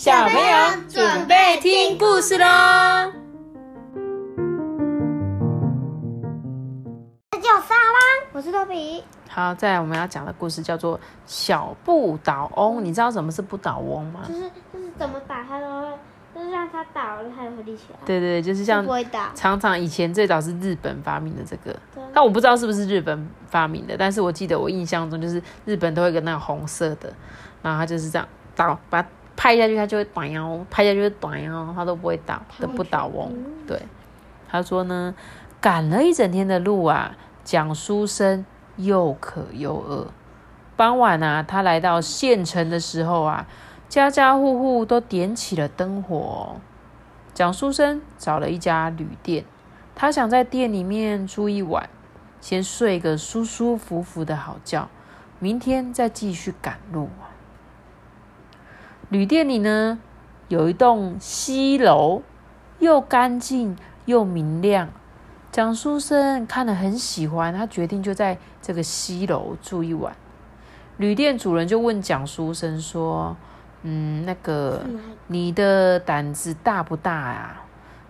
小朋友准备听故事喽！叫沙拉，我是豆比。好，再来我们要讲的故事叫做《小不倒翁》。你知道什么是不倒翁吗？就是就是怎么打它都会，就是让它倒了它也会立起来，对对对，就是像。常常以前最早是日本发明的这个，但我不知道是不是日本发明的，但是我记得我印象中就是日本都会有个那种红色的，然后它就是这样倒，把它拍下去它就会短腰，拍下去就短腰，它都不会倒都不倒翁。对，他说呢，赶了一整天的路啊，蒋书生又渴又饿。傍晚啊，他来到县城的时候啊，家家户户都点起了灯火哦、蒋书生找了一家旅店，他想在店里面住一晚，先睡个舒舒服服的好觉，明天再继续赶路啊。旅店里呢，有一栋西楼，又干净又明亮。蒋书生看了很喜欢，他决定就在这个西楼住一晚。旅店主人就问蒋书生说：“嗯，那个你的胆子大不大啊？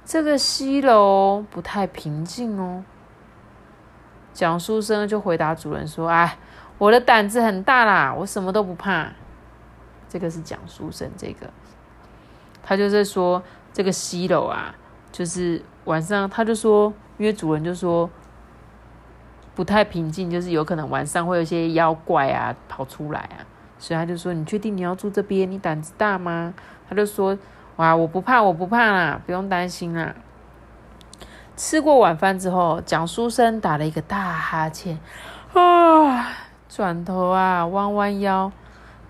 这个西楼不太平静哦。”蒋书生就回答主人说：“哎，我的胆子很大啦，我什么都不怕。”这个是蒋书生，这个他就是说这个西楼啊，就是晚上他就说，因为主人就说不太平静，就是有可能晚上会有一些妖怪啊跑出来啊，所以他就说：“你确定你要住这边？你胆子大吗？”他就说：“哇，我不怕，我不怕啦，不用担心啦。”吃过晚饭之后，蒋书生打了一个大哈欠，啊，转头啊，弯弯腰。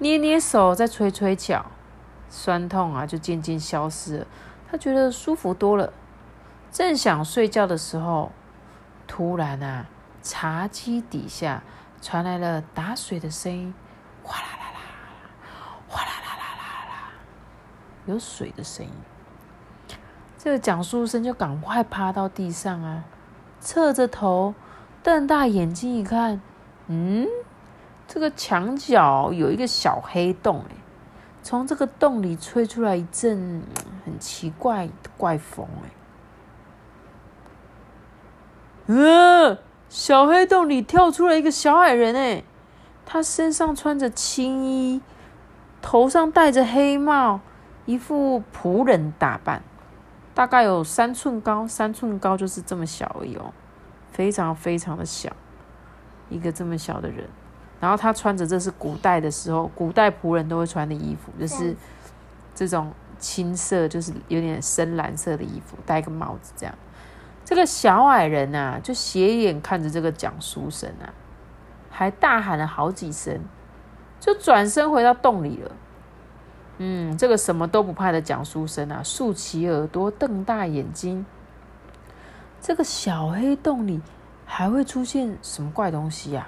捏捏手，再吹吹脚，酸痛啊就渐渐消失了。他觉得舒服多了。正想睡觉的时候，突然啊，茶几底下传来了打水的声音，哗啦啦啦，哗啦啦啦啦啦，有水的声音。这个蒋书生就赶快趴到地上啊，侧着头，瞪大眼睛一看，嗯。这个墙角有一个小黑洞，哎，从这个洞里吹出来一阵很奇怪的怪风，哎，呃，小黑洞里跳出了一个小矮人，哎，他身上穿着青衣，头上戴着黑帽，一副仆人打扮，大概有三寸高，三寸高就是这么小而已哦，非常非常的小，一个这么小的人。然后他穿着这是古代的时候，古代仆人都会穿的衣服，就是这种青色，就是有点深蓝色的衣服，戴个帽子这样。这个小矮人啊，就斜眼看着这个讲书生啊，还大喊了好几声，就转身回到洞里了。嗯，这个什么都不怕的讲书生啊，竖起耳朵，瞪大眼睛。这个小黑洞里还会出现什么怪东西呀？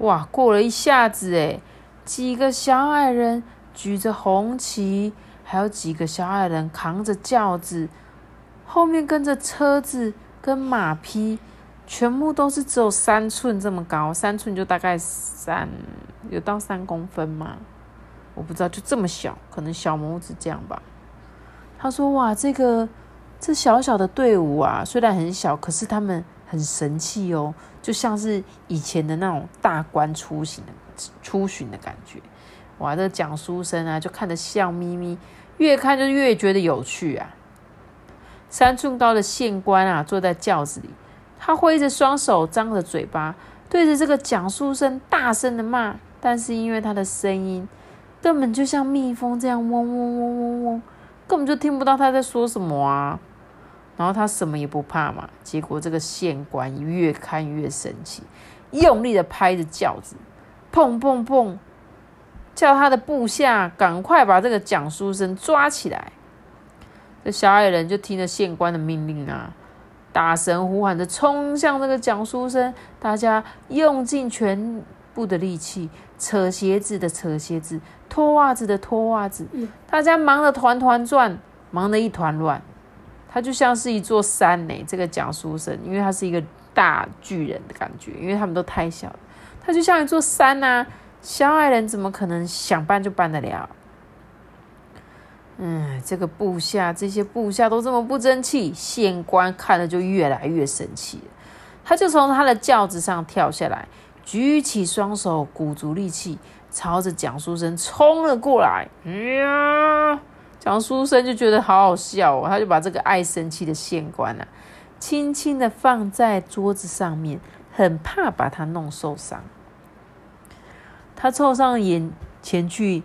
哇！过了一下子，哎，几个小矮人举着红旗，还有几个小矮人扛着轿子，后面跟着车子跟马匹，全部都是只有三寸这么高，三寸就大概三，有到三公分吗？我不知道，就这么小，可能小拇指这样吧。他说：“哇，这个这小小的队伍啊，虽然很小，可是他们。”很神气哦，就像是以前的那种大官出行的出巡的感觉。哇，这蒋书生啊，就看得笑眯眯，越看就越觉得有趣啊。三寸高的县官啊，坐在轿子里，他挥着双手，张着嘴巴，对着这个蒋书生大声的骂。但是因为他的声音根本就像蜜蜂这样嗡嗡嗡嗡嗡，根本就听不到他在说什么啊。然后他什么也不怕嘛，结果这个县官越看越生气，用力的拍着轿子，砰砰砰，叫他的部下赶快把这个蒋书生抓起来。这小矮人就听了县官的命令啊，大声呼喊着冲向这个蒋书生，大家用尽全部的力气，扯鞋子的扯鞋子，脱袜子的脱袜子，大家忙得团团转，忙得一团乱。他就像是一座山呢，这个蒋书生，因为他是一个大巨人的感觉，因为他们都太小了，他就像一座山呐。小矮人怎么可能想搬就搬得了？嗯，这个部下，这些部下都这么不争气，县官看了就越来越生气了。他就从他的轿子上跳下来，举起双手，鼓足力气，朝着蒋书生冲了过来。哎呀，蒋书生就觉得好好笑哦，他就把这个爱生气的县官啊，轻轻的放在桌子上面，很怕把他弄受伤。他凑上眼前去。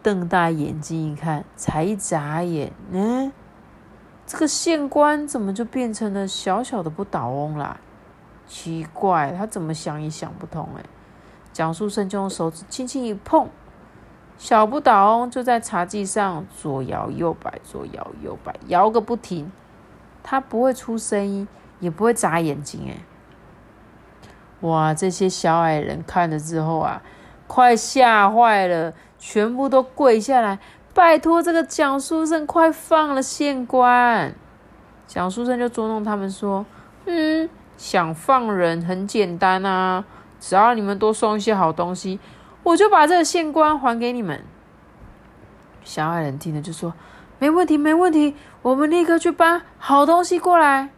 瞪大眼睛一看，才一眨眼，嗯，这个县官怎么就变成了小小的不倒翁啦？奇怪，他怎么想也想不通哎。蒋书生就用手指轻轻一碰，小不倒翁就在茶几上左摇右摆，左摇右摆，摇个不停。他不会出声音，也不会眨眼睛哎。哇，这些小矮人看了之后啊，快吓坏了。全部都跪下来，拜托这个蒋书生快放了县官。蒋书生就捉弄他们说：“嗯，想放人很简单啊，只要你们多送一些好东西，我就把这个县官还给你们。”小矮人听了就说：“没问题，没问题，我们立刻去搬好东西过来。”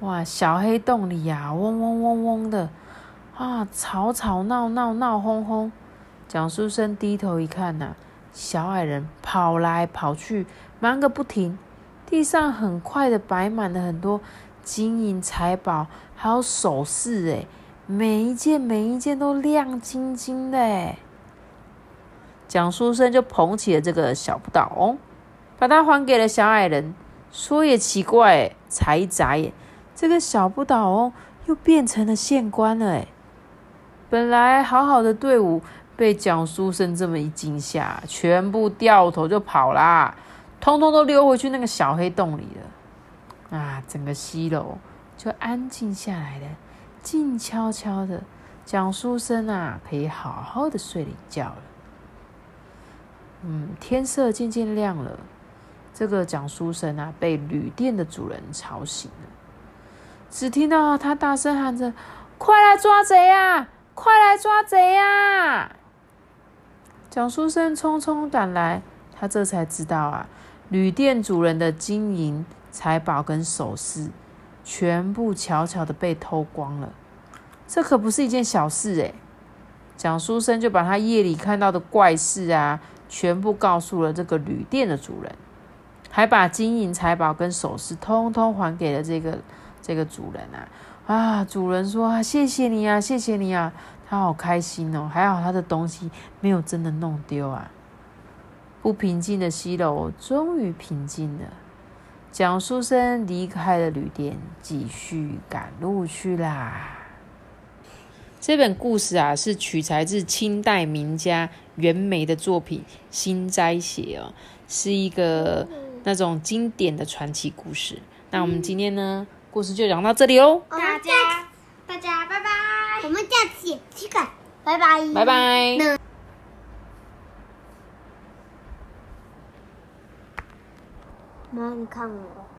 哇，小黑洞里呀，嗡嗡嗡嗡的啊，吵吵闹闹闹哄哄。蒋书生低头一看呐，小矮人跑来跑去，忙个不停。地上很快的摆满了很多金银财宝，还有首饰，哎，每一件每一件都亮晶晶的，蒋书生就捧起了这个小不倒翁，把它还给了小矮人。说也奇怪，才一眨眼，这个小不倒翁又变成了县官了，哎。本来好好的队伍。被蒋书生这么一惊吓，全部掉头就跑啦，通通都溜回去那个小黑洞里了。啊，整个西楼就安静下来了，静悄悄的，蒋书生啊可以好好的睡一觉了。嗯，天色渐渐亮了，这个蒋书生啊被旅店的主人吵醒了，只听到他大声喊着：“快来抓贼呀！快来抓贼呀！”蒋书生匆匆赶来，他这才知道啊，旅店主人的金银财宝跟首饰，全部悄悄的被偷光了。这可不是一件小事诶。蒋书生就把他夜里看到的怪事啊，全部告诉了这个旅店的主人，还把金银财宝跟首饰通通还给了这个这个主人啊。啊，主人说啊，谢谢你啊，谢谢你啊。他好开心哦，还好他的东西没有真的弄丢啊！不平静的西楼终于平静了。蒋书生离开了旅店，继续赶路去啦。这本故事啊，是取材自清代名家袁枚的作品《新斋写》哦，是一个那种经典的传奇故事。那我们今天呢，故事就讲到这里哦。大家，大家拜拜。我们下次再见，拜拜，拜拜。妈，你看我。